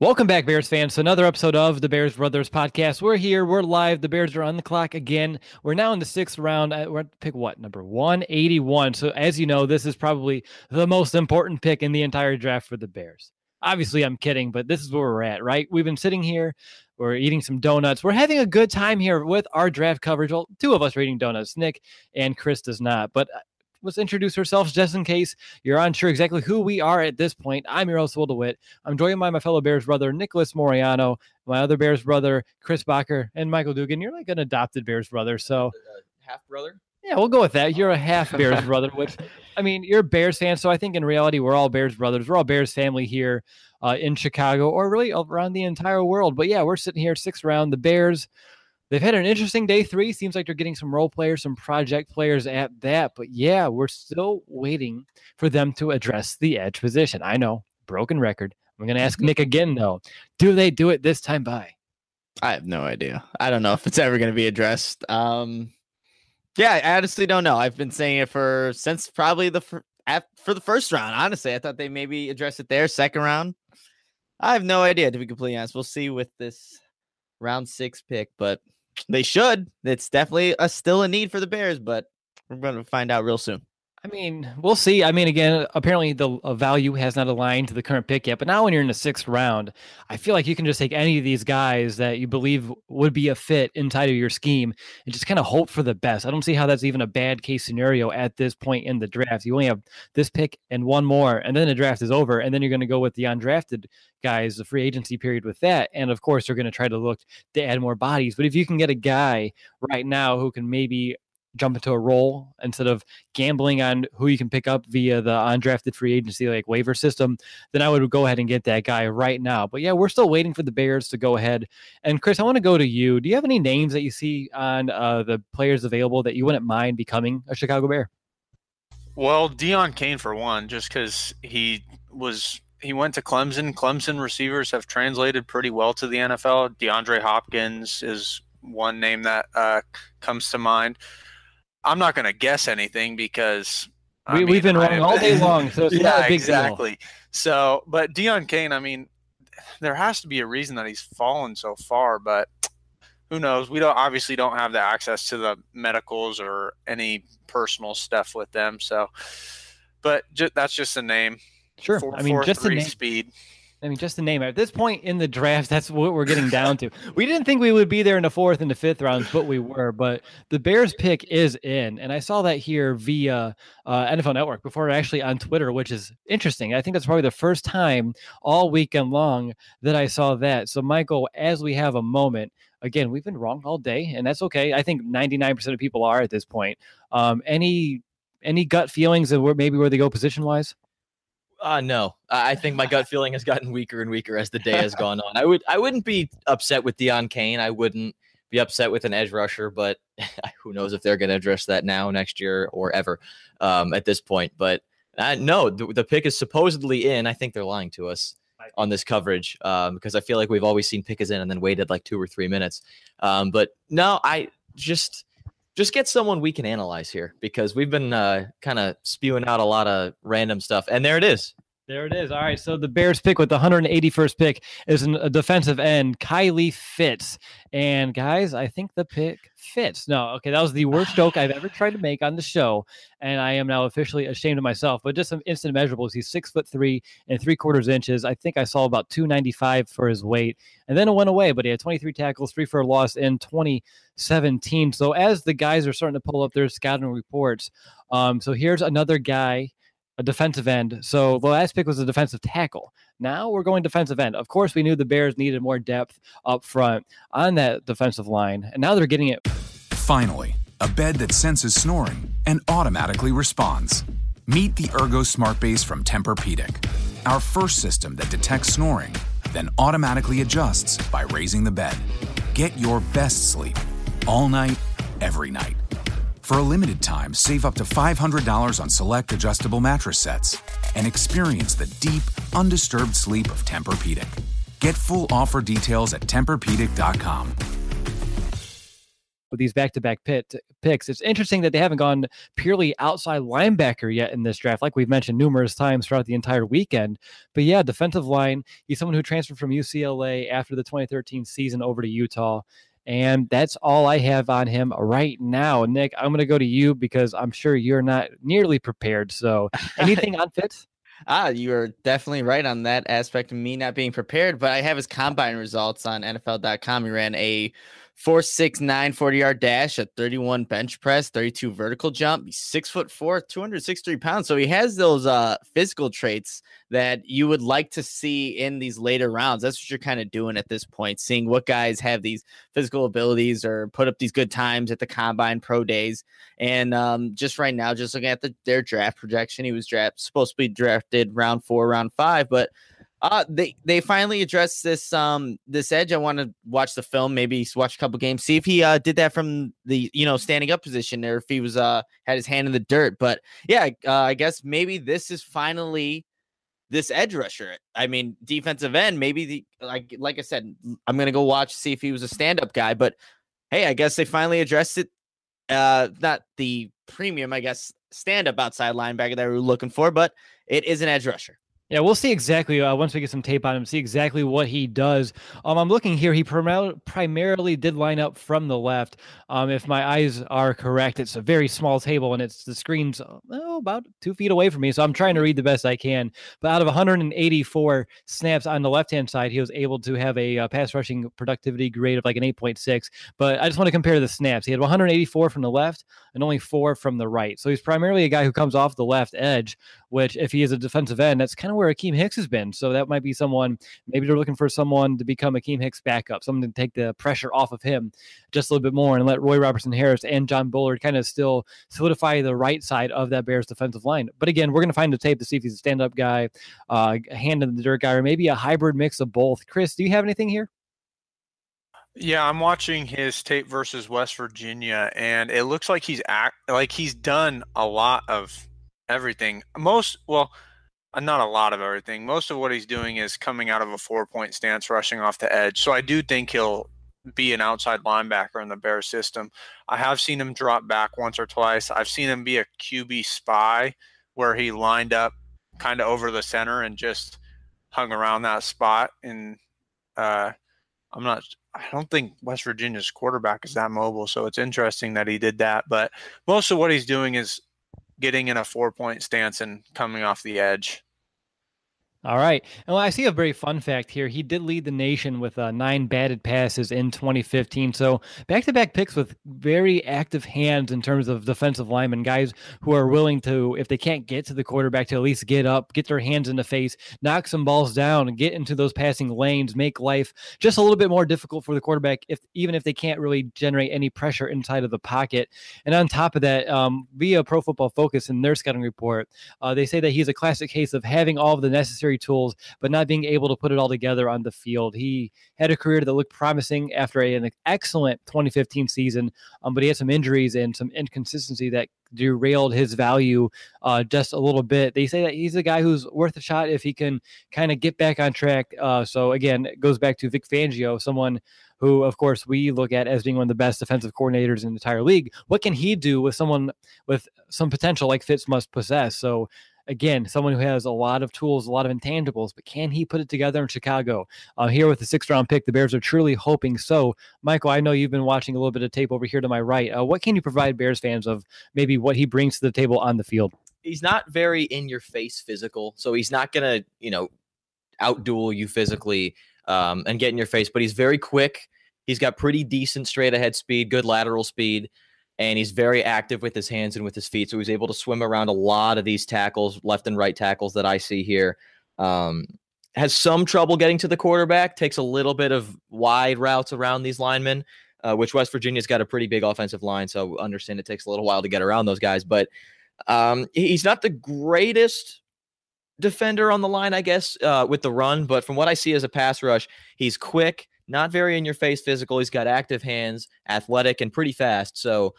Welcome back, Bears fans, to another episode of the Bears Brothers podcast. We're here, we're live. The Bears are on the clock again. We're now in the sixth round. Uh, we're at pick what number 181. So, as you know, this is probably the most important pick in the entire draft for the Bears. Obviously, I'm kidding, but this is where we're at, right? We've been sitting here, we're eating some donuts. We're having a good time here with our draft coverage. Well, two of us are eating donuts, Nick and Chris does not. But uh, let's introduce ourselves just in case you're unsure exactly who we are at this point. I'm your host, Will DeWitt. I'm joined by my fellow Bears brother, Nicholas Moriano, my other Bears brother, Chris Bacher, and Michael Dugan. You're like an adopted Bears brother. So, uh, half brother? Yeah, we'll go with that. You're a half Bears brother, which I mean, you're a Bears fan. So I think in reality, we're all Bears brothers. We're all Bears family here uh, in Chicago or really around the entire world. But yeah, we're sitting here sixth round. The Bears They've had an interesting day three. Seems like they're getting some role players, some project players at that. But yeah, we're still waiting for them to address the edge position. I know, broken record. I'm going to ask Nick again, though. Do they do it this time by? I have no idea. I don't know if it's ever going to be addressed. Um, yeah, I honestly don't know. I've been saying it for since probably the for, for the first round. Honestly, I thought they maybe address it there, second round. I have no idea to be completely honest. We'll see with this round six pick, but they should. It's definitely a, still a need for the Bears, but we're going to find out real soon. I mean, we'll see. I mean, again, apparently the uh, value has not aligned to the current pick yet. But now, when you're in the sixth round, I feel like you can just take any of these guys that you believe would be a fit inside of your scheme and just kind of hope for the best. I don't see how that's even a bad case scenario at this point in the draft. You only have this pick and one more, and then the draft is over, and then you're going to go with the undrafted guys, the free agency period with that. And of course, they're going to try to look to add more bodies. But if you can get a guy right now who can maybe jump into a role instead of gambling on who you can pick up via the undrafted free agency like waiver system, then I would go ahead and get that guy right now. But yeah, we're still waiting for the Bears to go ahead. And Chris, I want to go to you. Do you have any names that you see on uh, the players available that you wouldn't mind becoming a Chicago Bear? Well, Deon Cain for one, just because he was he went to Clemson. Clemson receivers have translated pretty well to the NFL. DeAndre Hopkins is one name that uh, comes to mind. I'm not going to guess anything because we, have been wrong all day long. So yeah, exactly. Deal. So, but Deon Cain, I mean, there has to be a reason that he's fallen so far, but who knows? We don't obviously don't have the access to the medicals or any personal stuff with them. So, but ju- that's just a name. Sure. Four, I mean, four, just three name. speed. I mean, just to name it. At this point in the draft, that's what we're getting down to. we didn't think we would be there in the fourth and the fifth rounds, but we were. But the Bears pick is in, and I saw that here via uh, NFL Network before actually on Twitter, which is interesting. I think that's probably the first time all weekend long that I saw that. So, Michael, as we have a moment, again, we've been wrong all day, and that's okay. I think 99% of people are at this point. Um, any any gut feelings of where maybe where they go position wise? Uh, no, I think my gut feeling has gotten weaker and weaker as the day has gone on. I would, I wouldn't be upset with Deon Cain. I wouldn't be upset with an edge rusher, but who knows if they're going to address that now, next year, or ever um, at this point. But uh, no, the, the, pick is supposedly in. I think they're lying to us on this coverage um, because I feel like we've always seen Pickens in and then waited like two or three minutes. Um, but no, I just just get someone we can analyze here because we've been uh, kind of spewing out a lot of random stuff, and there it is. There it is. All right. So the Bears pick with the 181st pick is an, a defensive end, Kylie Fitts. And guys, I think the pick fits. No, okay. That was the worst joke I've ever tried to make on the show. And I am now officially ashamed of myself. But just some instant measurables. He's six foot three and three quarters inches. I think I saw about 295 for his weight. And then it went away, but he had 23 tackles, three for a loss in 2017. So as the guys are starting to pull up their scouting reports, um, so here's another guy a defensive end. So the last pick was a defensive tackle. Now we're going defensive end. Of course, we knew the Bears needed more depth up front on that defensive line, and now they're getting it. Finally, a bed that senses snoring and automatically responds. Meet the Ergo Smart Base from Tempur-Pedic, our first system that detects snoring, then automatically adjusts by raising the bed. Get your best sleep all night, every night. For a limited time, save up to $500 on select adjustable mattress sets and experience the deep, undisturbed sleep of Tempur-Pedic. Get full offer details at TempurPedic.com. With these back-to-back pit, picks, it's interesting that they haven't gone purely outside linebacker yet in this draft, like we've mentioned numerous times throughout the entire weekend. But yeah, defensive line. He's someone who transferred from UCLA after the 2013 season over to Utah. And that's all I have on him right now. Nick, I'm going to go to you because I'm sure you're not nearly prepared. So, anything on Fitts? Ah, you are definitely right on that aspect of me not being prepared. But I have his combine results on NFL.com. He ran a four six nine 40 yard dash, a 31 bench press, 32 vertical jump. He's six foot four, 263 pounds. So he has those uh physical traits that you would like to see in these later rounds. That's what you're kind of doing at this point, seeing what guys have these physical abilities or put up these good times at the combine pro days. And um, just right now, just looking at the their draft projection, he was draft supposed to be drafted round four, round five, but uh they they finally addressed this um this edge. I want to watch the film, maybe watch a couple games, see if he uh did that from the you know standing up position or if he was uh had his hand in the dirt. But yeah, uh, I guess maybe this is finally this edge rusher. I mean, defensive end. Maybe the like like I said, I'm gonna go watch see if he was a stand up guy. But hey, I guess they finally addressed it. Uh, not the premium, I guess, stand up outside linebacker that we were looking for, but it is an edge rusher. Yeah, we'll see exactly uh, once we get some tape on him, see exactly what he does. Um, I'm looking here. He prim- primarily did line up from the left. Um, if my eyes are correct, it's a very small table and it's the screen's oh, about two feet away from me. So I'm trying to read the best I can. But out of 184 snaps on the left hand side, he was able to have a uh, pass rushing productivity grade of like an 8.6. But I just want to compare the snaps. He had 184 from the left and only four from the right. So he's primarily a guy who comes off the left edge, which if he is a defensive end, that's kind of where Akiem Hicks has been. So that might be someone, maybe they're looking for someone to become Akiem Hicks backup, someone to take the pressure off of him just a little bit more and let Roy Robertson Harris and John Bullard kind of still solidify the right side of that Bears defensive line. But again, we're going to find the tape to see if he's a stand up guy, uh, a hand in the dirt guy, or maybe a hybrid mix of both. Chris, do you have anything here? Yeah, I'm watching his tape versus West Virginia, and it looks like he's act like he's done a lot of everything. Most well, not a lot of everything. Most of what he's doing is coming out of a four point stance, rushing off the edge. So I do think he'll be an outside linebacker in the Bear system. I have seen him drop back once or twice. I've seen him be a QB spy where he lined up kind of over the center and just hung around that spot. And uh, I'm not, I don't think West Virginia's quarterback is that mobile. So it's interesting that he did that. But most of what he's doing is getting in a four point stance and coming off the edge. All right. And well, I see a very fun fact here. He did lead the nation with uh, nine batted passes in 2015. So back to back picks with very active hands in terms of defensive linemen, guys who are willing to, if they can't get to the quarterback, to at least get up, get their hands in the face, knock some balls down, get into those passing lanes, make life just a little bit more difficult for the quarterback, if even if they can't really generate any pressure inside of the pocket. And on top of that, um, via Pro Football Focus in their scouting report, uh, they say that he's a classic case of having all of the necessary tools, but not being able to put it all together on the field. He had a career that looked promising after an excellent 2015 season, um, but he had some injuries and some inconsistency that derailed his value uh, just a little bit. They say that he's a guy who's worth a shot if he can kind of get back on track. Uh, so again, it goes back to Vic Fangio, someone who, of course, we look at as being one of the best defensive coordinators in the entire league. What can he do with someone with some potential like Fitts must possess? So again, someone who has a lot of tools, a lot of intangibles, but can he put it together in Chicago? Uh, here with the sixth round pick, the Bears are truly hoping so. Michael, I know you've been watching a little bit of tape over here to my right. Uh, what can you provide Bears fans of maybe what he brings to the table on the field? He's not very in your face physical, so he's not going to, you know, outduel you physically um, and get in your face, but he's very quick. He's got pretty decent straight ahead speed, good lateral speed and he's very active with his hands and with his feet. So he's able to swim around a lot of these tackles, left and right tackles that I see here. Um, has some trouble getting to the quarterback, takes a little bit of wide routes around these linemen, uh, which West Virginia's got a pretty big offensive line. So understand it takes a little while to get around those guys, but um, he's not the greatest defender on the line, I guess, uh, with the run. But from what I see as a pass rush, he's quick, not very in your face physical. He's got active hands, athletic, and pretty fast. So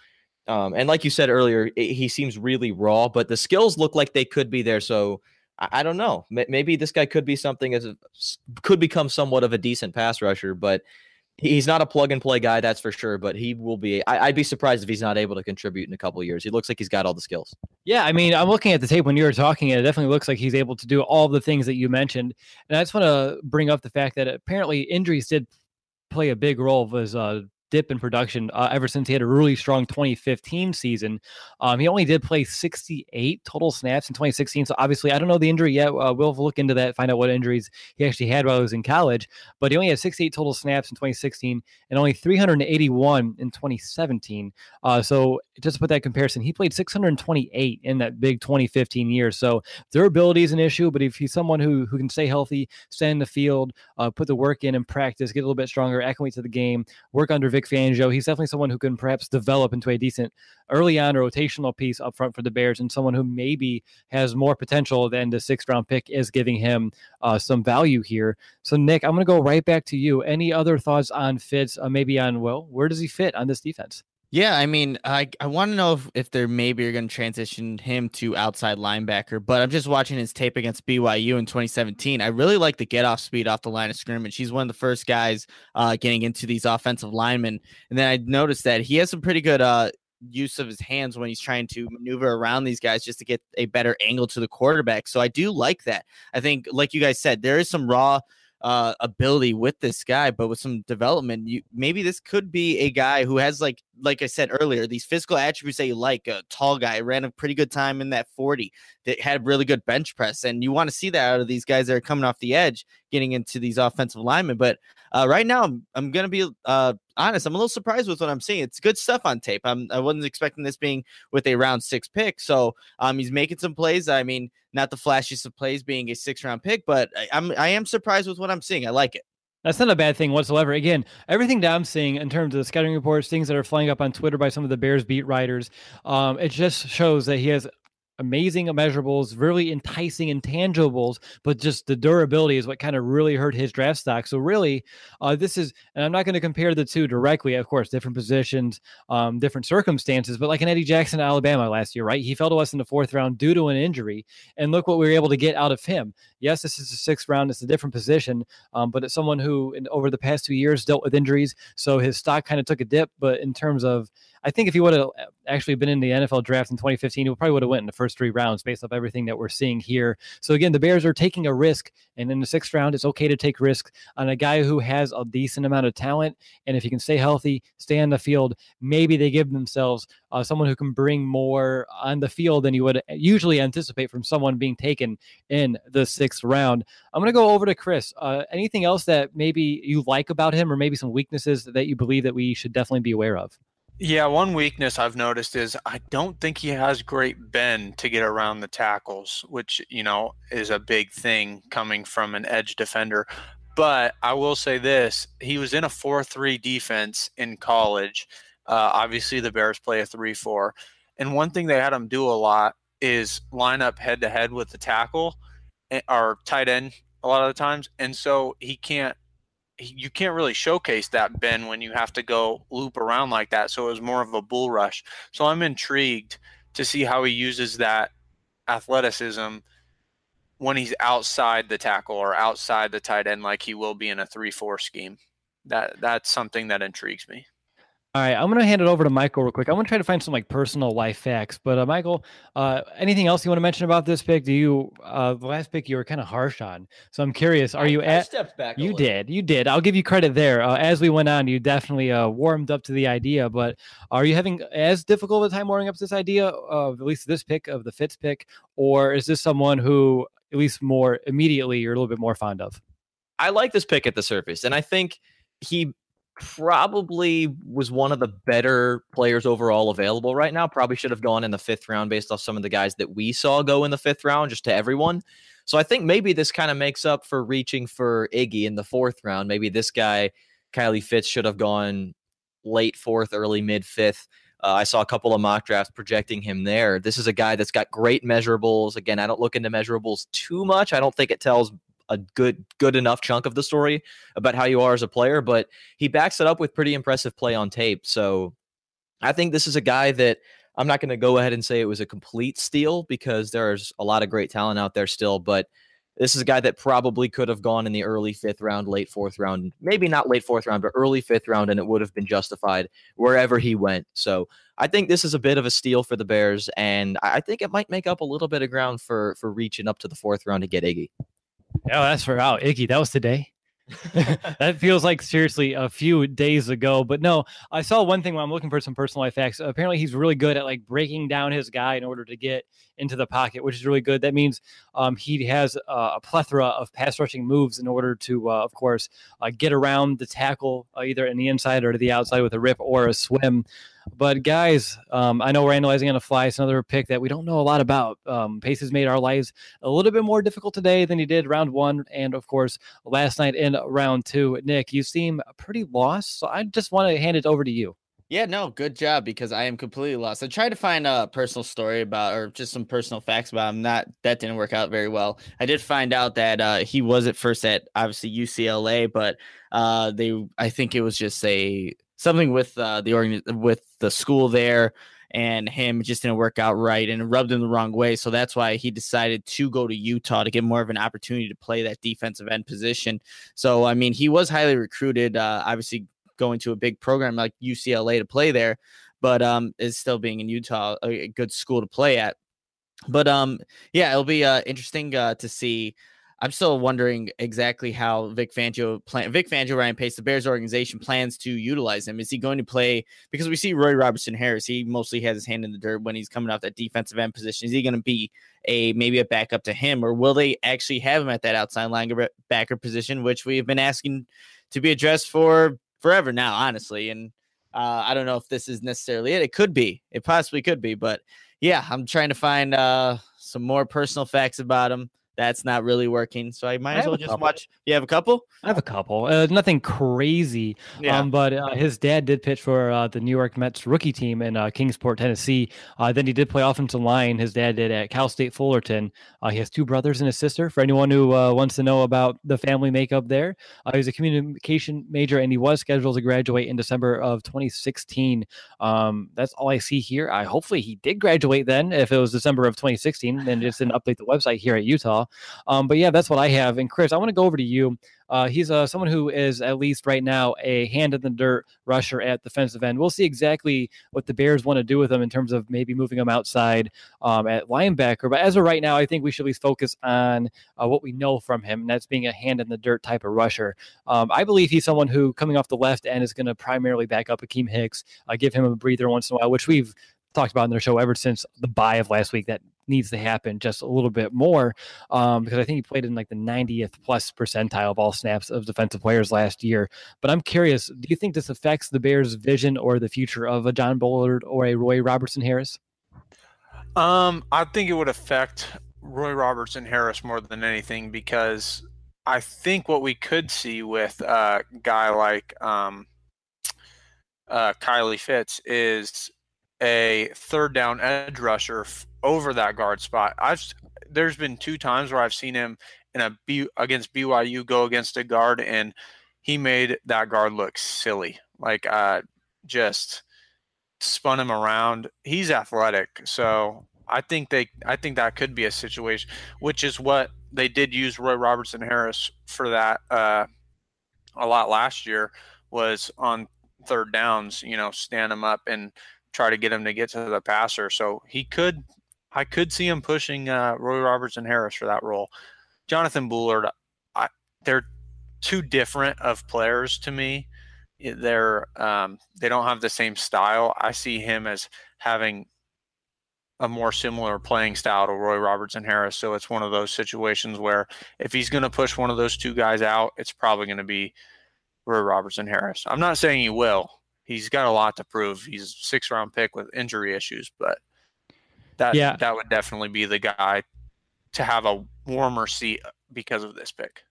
um, and like you said earlier, it, he seems really raw, but the skills look like they could be there. So I, I don't know. M- maybe this guy could be something as a, could become somewhat of a decent pass rusher, but he's not a plug and play guy, that's for sure. But he will be. I, would be surprised if he's not able to contribute in a couple years. He looks like he's got all the skills. Yeah, I mean, I'm looking at the tape when you were talking, and it definitely looks like he's able to do all the things that you mentioned. And I just want to bring up the fact that apparently injuries did play a big role his uh, dip in production uh, ever since he had a really strong 2015 season. Um, he only did play 68 total snaps in 2016. So obviously, I don't know the injury yet. Uh, we'll look into that, find out what injuries he actually had while he was in college. But he only had 68 total snaps in 2016 and only 381 in 2017. Uh, so just to put that comparison, he played 628 in that big 2015 year. So durability is an issue, but if he's someone who who can stay healthy, stay in the field, uh, put the work in and practice, get a little bit stronger, acclimate to the game, work under Vic Vic Fangio. He's definitely someone who can perhaps develop into a decent early on rotational piece up front for the Bears and someone who maybe has more potential than the sixth round pick is giving him uh, some value here. So, Nick, I'm going to go right back to you. Any other thoughts on Fitts? Uh, maybe on, well, where does he fit on this defense? Yeah, I mean, I I want to know if, if they're maybe are going to transition him to outside linebacker, but I'm just watching his tape against BYU in 2017. I really like the get off speed off the line of scrimmage. He's one of the first guys uh, getting into these offensive linemen, and then I noticed that he has some pretty good uh, use of his hands when he's trying to maneuver around these guys just to get a better angle to the quarterback. So I do like that. I think, like you guys said, there is some raw uh, ability with this guy, but with some development, you maybe this could be a guy who has like like I said earlier, these physical attributes that you like. A tall guy ran a pretty good time in that 40 that had really good bench press, and you want to see that out of these guys that are coming off the edge, getting into these offensive linemen. But uh, right now, I'm, I'm gonna be uh, honest. I'm a little surprised with what I'm seeing. It's good stuff on tape. I'm I wasn't expecting this being with a round six pick. So um, he's making some plays. I mean, not the flashiest of plays being a six round pick, but I, I'm I am surprised with what I'm seeing. I like it. That's not a bad thing whatsoever. Again, everything that I'm seeing in terms of the scouting reports, things that are flying up on Twitter by some of the Bears beat writers, um, it just shows that he has amazing measurables, really enticing intangibles, but just the durability is what kind of really hurt his draft stock. So really, uh, this is, and I'm not going to compare the two directly, of course, different positions, um, different circumstances, but like an Eddie Jackson, Alabama last year, right? He fell to us in the fourth round due to an injury, and look what we were able to get out of him. Yes, this is a sixth round; it's a different position, um, but it's someone who, in, over the past two years, dealt with injuries, so his stock kind of took a dip. But in terms of I think if he would have uh, actually been in the NFL draft in 2015, he probably would have went in the first three rounds based off everything that we're seeing here. So again, the Bears are taking a risk, and in the sixth round, it's okay to take risks on a guy who has a decent amount of talent, and if he can stay healthy, stay on the field, maybe they give themselves uh, someone who can bring more on the field than you would usually anticipate from someone being taken in the sixth round. I'm going to go over to Chris. Uh, anything else that maybe you like about him, or maybe some weaknesses that you believe that we should definitely be aware of? Yeah, one weakness I've noticed is I don't think he has great bend to get around the tackles, which, you know, is a big thing coming from an edge defender. But I will say this he was in a 4 3 defense in college. Uh, obviously, the Bears play a 3 4. And one thing they had him do a lot is line up head to head with the tackle or tight end a lot of the times, and so he can't. You can't really showcase that bend when you have to go loop around like that. So it was more of a bull rush. So I'm intrigued to see how he uses that athleticism when he's outside the tackle or outside the tight end, like he will be in a three-four scheme. That that's something that intrigues me. All right, I'm going to hand it over to Michael real quick. I want to try to find some like personal life facts. But uh, Michael, uh, anything else you want to mention about this pick? Do you uh, the last pick you were kind of harsh on? So I'm curious. Are you I at? stepped back? You little. did, you did. I'll give you credit there. Uh, as we went on, you definitely uh, warmed up to the idea. But are you having as difficult of a time warming up to this idea of at least this pick of the Fitts pick, or is this someone who at least more immediately you're a little bit more fond of? I like this pick at the surface, and I think he probably was one of the better players overall available right now. Probably should have gone in the fifth round based off some of the guys that we saw go in the fifth round, just to everyone. So I think maybe this kind of makes up for reaching for Iggy in the fourth round. Maybe this guy, Kylie Fitts, should have gone late fourth, early mid fifth. Uh, I saw a couple of mock drafts projecting him there. This is a guy that's got great measurables. Again, I don't look into measurables too much. I don't think it tells a good good enough chunk of the story about how you are as a player, but he backs it up with pretty impressive play on tape. So I think this is a guy that I'm not going to go ahead and say it was a complete steal because there's a lot of great talent out there still, but this is a guy that probably could have gone in the early fifth round, late fourth round, maybe not late fourth round, but early fifth round, and it would have been justified wherever he went. So I think this is a bit of a steal for the Bears, and I think it might make up a little bit of ground for for reaching up to the fourth round to get Iggy. Yeah, that's for out. Iggy, that was today. that feels like seriously a few days ago. But no, I saw one thing when I'm looking for some personal life facts. Apparently, he's really good at like breaking down his guy in order to get into the pocket, which is really good. That means um, he has uh, a plethora of pass rushing moves in order to, uh, of course, uh, get around the tackle uh, either in the inside or to the outside with a rip or a swim. But guys, um, I know we're analyzing on the fly. It's another pick that we don't know a lot about. Um, Pace has made our lives a little bit more difficult today than he did round one, and of course last night in round two. Nick, you seem pretty lost, so I just want to hand it over to you. Yeah, no, good job because I am completely lost. I tried to find a personal story about or just some personal facts about him. Not that didn't work out very well. I did find out that uh, he was at first at obviously UCLA, but uh, they I think it was just a something with uh, the organ with the school there and him just didn't work out right and rubbed him the wrong way. So that's why he decided to go to Utah to get more of an opportunity to play that defensive end position. So I mean, he was highly recruited. Uh, obviously, going to a big program like UCLA to play there, but um, is still being in Utah a good school to play at. But um, yeah, it'll be uh, interesting uh, to see. I'm still wondering exactly how Vic Fangio plan Vic Fangio Ryan Pace, the Bears organization, plans to utilize him. Is he going to play because we see Roy Robertson Harris? He mostly has his hand in the dirt when he's coming off that defensive end position. Is he going to be a maybe a backup to him, or will they actually have him at that outside linebacker position, which we've been asking to be addressed for forever now, honestly. And uh, I don't know if this is necessarily it. It could be. It possibly could be. But yeah, I'm trying to find uh, some more personal facts about him. That's not really working. So I might I as well just couple. watch. You have a couple? I have a couple. Uh, nothing crazy, Yeah. um, but uh, his dad did pitch for uh, the New York Mets rookie team in uh, Kingsport, Tennessee. Uh, then he did play offensive line. His dad did at Cal State Fullerton. Uh, he has two brothers and a sister. For anyone who uh, wants to know about the family makeup there, uh, he's a communication major and he was scheduled to graduate in December of 2016. Um, that's all I see here. I hopefully he did graduate then. If it was December of 2016, then just didn't update the website here at Utah. Um, but yeah, that's what I have. And Chris, I want to go over to you. Uh, he's uh, someone who is at least right now a hand in the dirt rusher at defensive end. We'll see exactly what the Bears want to do with him in terms of maybe moving him outside um, at linebacker. But as of right now, I think we should at least focus on uh, what we know from him, and that's being a hand in the dirt type of rusher. Um, I believe he's someone who, coming off the left end, is going to primarily back up Akiem Hicks, uh, give him a breather once in a while, which we've talked about in their show ever since the buy of last week. That needs to happen just a little bit more um, because I think he played in like the 90th plus percentile of all snaps of defensive players last year. But I'm curious, do you think this affects the Bears' vision or the future of a John Bullard or a Roy Robertson Harris? Um, I think it would affect Roy Robertson Harris more than anything because I think what we could see with a guy like um, uh, Kylie Fitts is a third down edge rusher f- over that guard spot. I've there's been two times where I've seen him in a B against BYU go against a guard and he made that guard look silly. Like uh just spun him around. He's athletic, so I think they I think that could be a situation, which is what they did use Roy Robertson Harris for that uh, a lot last year was on third downs, you know, stand him up and try to get him to get to the passer. So he could, I could see him pushing uh, Roy Robertson Harris for that role. Jonathan Bullard, I, they're too different of players to me. They're um, they don't have the same style. I see him as having a more similar playing style to Roy Robertson Harris. So it's one of those situations where if he's going to push one of those two guys out, it's probably going to be Roy Robertson Harris. I'm not saying he will. He's got a lot to prove. He's a six round pick with injury issues, but that yeah. that would definitely be the guy to have a warmer seat because of this pick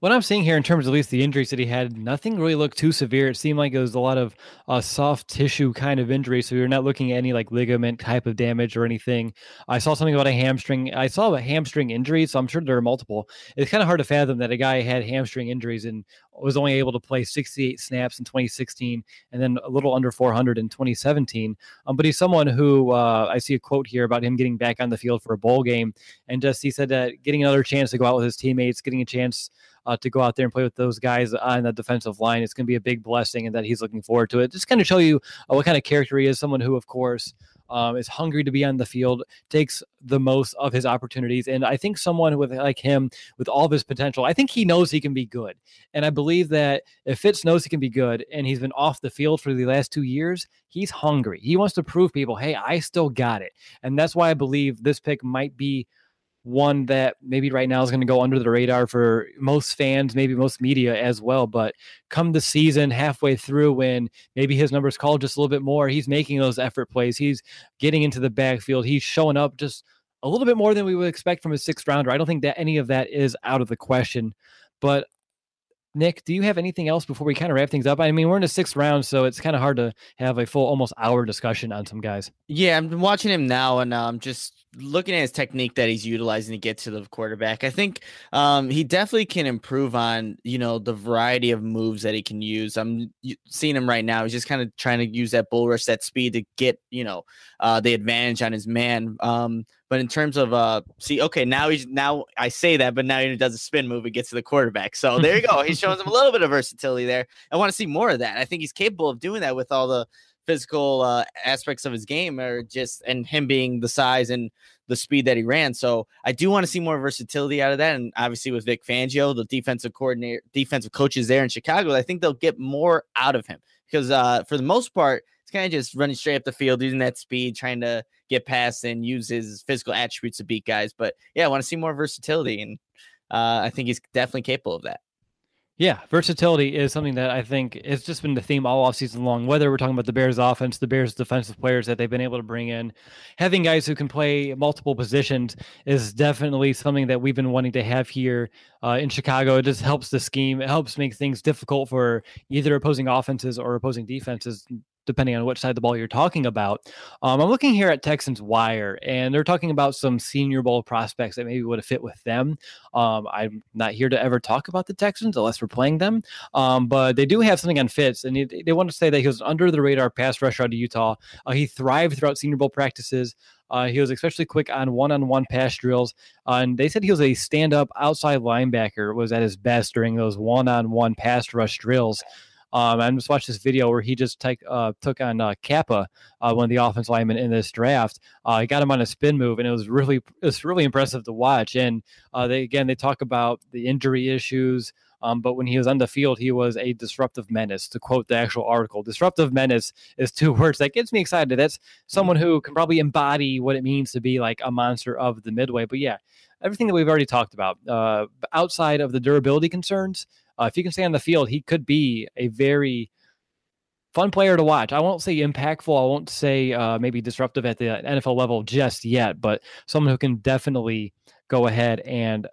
what I'm seeing here in terms of at least the injuries that he had, nothing really looked too severe. It seemed like it was a lot of uh, soft tissue kind of injury. So you're not looking at any like ligament type of damage or anything. I saw something about a hamstring. I saw a hamstring injury, so I'm sure there are multiple. It's kind of hard to fathom that a guy had hamstring injuries and was only able to play 68 snaps in 2016 and then a little under 400 in 2017. Um, but he's someone who uh, I see a quote here about him getting back on the field for a bowl game. And just he said that getting another chance to go out with his teammates, getting a chance uh, to go out there and play with those guys on the defensive line. It's going to be a big blessing, and that he's looking forward to it. Just kind of show you uh, what kind of character he is. Someone who, of course, um, is hungry to be on the field, takes the most of his opportunities. And I think someone with like him, with all of his potential, I think he knows he can be good. And I believe that if Fitts knows he can be good and he's been off the field for the last two years, he's hungry. He wants to prove people, hey, I still got it. And that's why I believe this pick might be one that maybe right now is going to go under the radar for most fans, maybe most media as well. But come the season halfway through, when maybe his numbers call just a little bit more, he's making those effort plays. He's getting into the backfield. He's showing up just a little bit more than we would expect from a sixth rounder. I don't think that any of that is out of the question. But Nick, do you have anything else before we kind of wrap things up? I mean, we're in the sixth round, so it's kind of hard to have a full almost hour discussion on some guys. Yeah, I'm watching him now, and I'm um, just looking at his technique that he's utilizing to get to the quarterback, I think um, he definitely can improve on you know the variety of moves that he can use. I'm seeing him right now; he's just kind of trying to use that bull rush, that speed to get you know uh, the advantage on his man. Um, but in terms of uh, see, okay, now he's now I say that, but now he does a spin move and gets to the quarterback. So there you go. He shows him a little bit of versatility there. I want to see more of that. I think he's capable of doing that with all the physical uh, aspects of his game or just and him being the size and the speed that he ran. So I do want to see more versatility out of that. And obviously with Vic Fangio, the defensive coordinator, defensive coaches there in Chicago, I think they'll get more out of him because uh, for the most part, it's kind of just running straight up the field, using that speed, trying to get past and use his physical attributes to beat guys. But yeah, I want to see more versatility, and uh, I think he's definitely capable of that. Yeah, versatility is something that I think has just been the theme all offseason long. Whether we're talking about the Bears offense, the Bears defensive players that they've been able to bring in, having guys who can play multiple positions is definitely something that we've been wanting to have here uh, in Chicago. It just helps the scheme. It helps make things difficult for either opposing offenses or opposing defenses depending on which side of the ball you're talking about. Um, I'm looking here at Texans Wire, and they're talking about some Senior Bowl prospects that maybe would have fit with them. Um, I'm not here to ever talk about the Texans unless we're playing them, um, but they do have something on Fitts, and they, they want to say that he was under the radar pass rusher out of Utah. Uh, he thrived throughout Senior Bowl practices. Uh, he was especially quick on one-on-one pass drills, uh, and they said he was a stand-up outside linebacker. Was at his best during those one-on-one pass rush drills. Um, I just watched this video where he just take, uh, took on uh, Cappa, uh, one of the offense linemen in this draft. Uh, he got him on a spin move, and it was really it was really impressive to watch. And uh, they again they talk about the injury issues. Um, but when he was on the field, he was a disruptive menace. To quote the actual article, disruptive menace is two words that gets me excited. That's someone who can probably embody what it means to be like a monster of the midway. But yeah, everything that we've already talked about, uh, outside of the durability concerns, uh, if he can stay on the field, he could be a very fun player to watch. I won't say impactful. I won't say uh, maybe disruptive at the NFL level just yet, but someone who can definitely go ahead and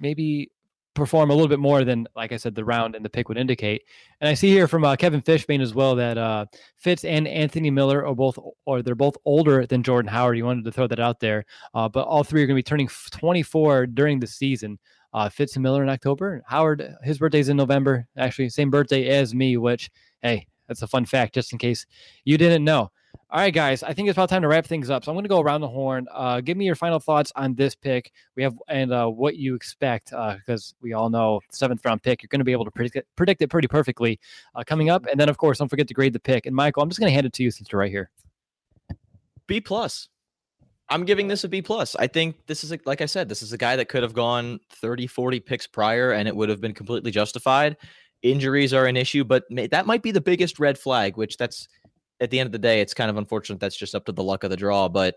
maybe perform a little bit more than, like I said, the round and the pick would indicate. And I see here from uh, Kevin Fishbain as well that uh, Fitts and Anthony Miller are both, or they're both older than Jordan Howard. You wanted to throw that out there, uh, but all three are going to be turning 24 during the season. Uh, Fitts and Miller in October. Howard, his birthday's in November. Actually, same birthday as me. Which, hey, that's a fun fact, just in case you didn't know. All right, guys, I think it's about time to wrap things up. So I'm going to go around the horn. Uh, give me your final thoughts on this pick. We have and uh, what you expect because uh, we all know seventh round pick. You're going to be able to predict it, predict it pretty perfectly uh, coming up. And then, of course, don't forget to grade the pick. And Michael, I'm just going to hand it to you since you're right here. B plus. I'm giving this a B plus. I think this is a, like I said, this is a guy that could have gone 30, 40 picks prior, and it would have been completely justified. Injuries are an issue, but may, that might be the biggest red flag. Which that's at the end of the day, it's kind of unfortunate. That's just up to the luck of the draw. But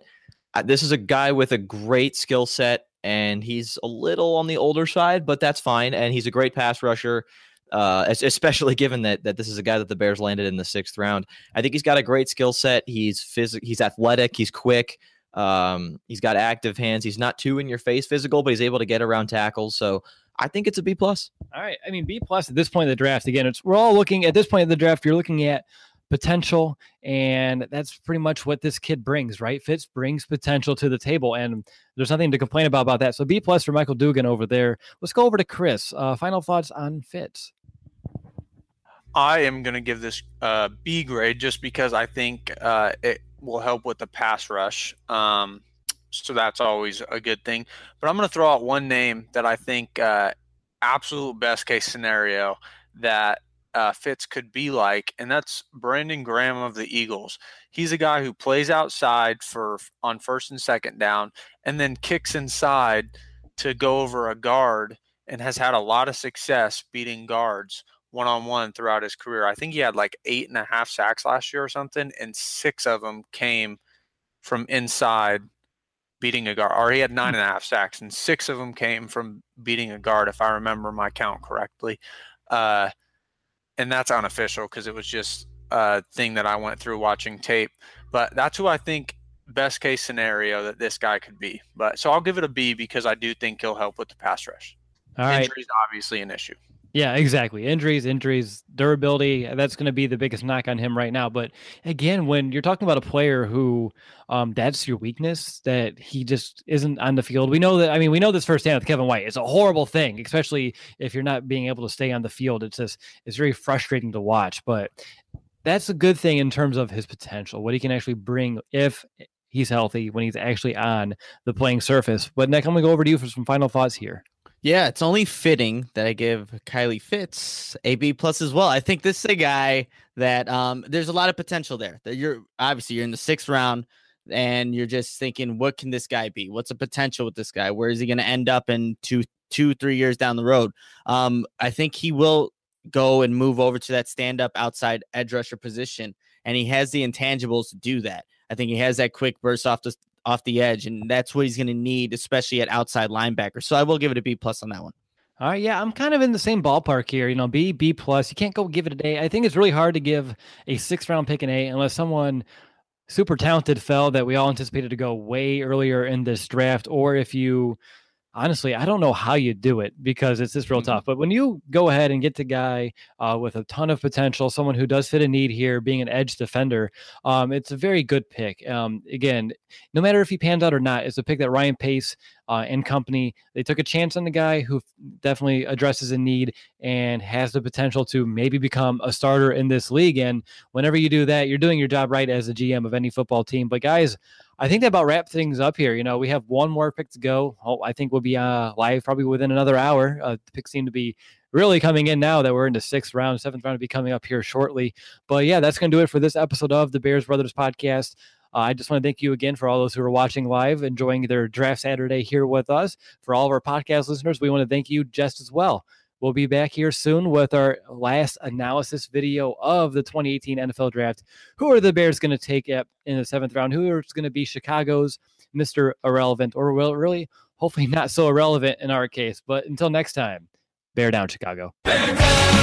this is a guy with a great skill set, and he's a little on the older side, but that's fine. And he's a great pass rusher. Uh, especially given that that this is a guy that the Bears landed in the sixth round. I think he's got a great skill set. He's physical. He's athletic. He's quick. Um, he's got active hands. He's not too in your face physical, but he's able to get around tackles. So I think it's a B plus. All right. I mean, B plus at this point in the draft. Again, it's we're all looking at this point in the draft. You're looking at potential. And that's pretty much what this kid brings, right? Fitts brings potential to the table. And there's nothing to complain about about that. So B plus for Michael Dugan over there. Let's go over to Chris. Uh, final thoughts on Fitts. I am going to give this uh, B grade just because I think uh, it will help with the pass rush. Um, so that's always a good thing. But I'm going to throw out one name that I think uh, absolute best case scenario that uh, Fitts could be like, and that's Brandon Graham of the Eagles. He's a guy who plays outside for on first and second down, and then kicks inside to go over a guard, and has had a lot of success beating guards one on one throughout his career. I think he had like eight and a half sacks last year or something, and six of them came from inside beating a guard, or he had nine hmm. and a half sacks, and six of them came from beating a guard, if I remember my count correctly. Uh, and that's unofficial because it was just a thing that I went through watching tape. But that's who I think best case scenario that this guy could be. But so I'll give it a B because I do think he'll help with the pass rush. All right. Injuries obviously an issue. Yeah, exactly. Injuries, injuries, durability. That's going to be the biggest knock on him right now. But again, when you're talking about a player who um, that's your weakness, that he just isn't on the field. We know that. I mean, we know this firsthand with Kevin White. It's a horrible thing, especially if you're not being able to stay on the field. It's just it's very frustrating to watch. But that's a good thing in terms of his potential, what he can actually bring if he's healthy when he's actually on the playing surface. But Nick, I'm going to go over to you for some final thoughts here. Yeah, it's only fitting that I give Kylie Fitts a B plus as well. I think this is a guy that um, there's a lot of potential there. That you're obviously you're in the sixth round and you're just thinking, what can this guy be? What's the potential with this guy? Where is he going to end up in two, two, three years down the road? Um, I think he will go and move over to that stand up outside edge rusher position, and he has the intangibles to do that. I think he has that quick burst off the off the edge, and that's what he's going to need, especially at outside linebacker. So I will give it a B plus on that one. All right, yeah, I'm kind of in the same ballpark here. You know, B, B plus. You can't go give it A. I think it's really hard to give a six round pick an A unless someone super talented fell that we all anticipated to go way earlier in this draft, or if you honestly, I don't know how you do it because it's just real mm-hmm. tough. But when you go ahead and get the guy uh, with a ton of potential, someone who does fit a need here, being an edge defender, um, it's a very good pick. Um, again, no matter if he pans out or not, it's a pick that Ryan Pace uh, and company they took a chance on the guy who definitely addresses a need and has the potential to maybe become a starter in this league. And whenever you do that, you're doing your job right as a GM of any football team. But guys, I think that about wrap things up here. You know, we have one more pick to go. Oh, I think we'll be uh, live probably within another hour. Uh, the picks seem to be really coming in now that we're into sixth round, seventh round to be coming up here shortly. But yeah, that's going to do it for this episode of the Bears Brothers podcast. Uh, I just want to thank you again for all those who are watching live, enjoying their draft Saturday here with us. For all of our podcast listeners, we want to thank you just as well. We'll be back here soon with our last analysis video of the 2018 NFL Draft. Who are the Bears going to take in the seventh round? Who is going to be Chicago's Mr. Irrelevant, or will really, hopefully, not so irrelevant in our case? But until next time, bear down, Chicago. Bear down!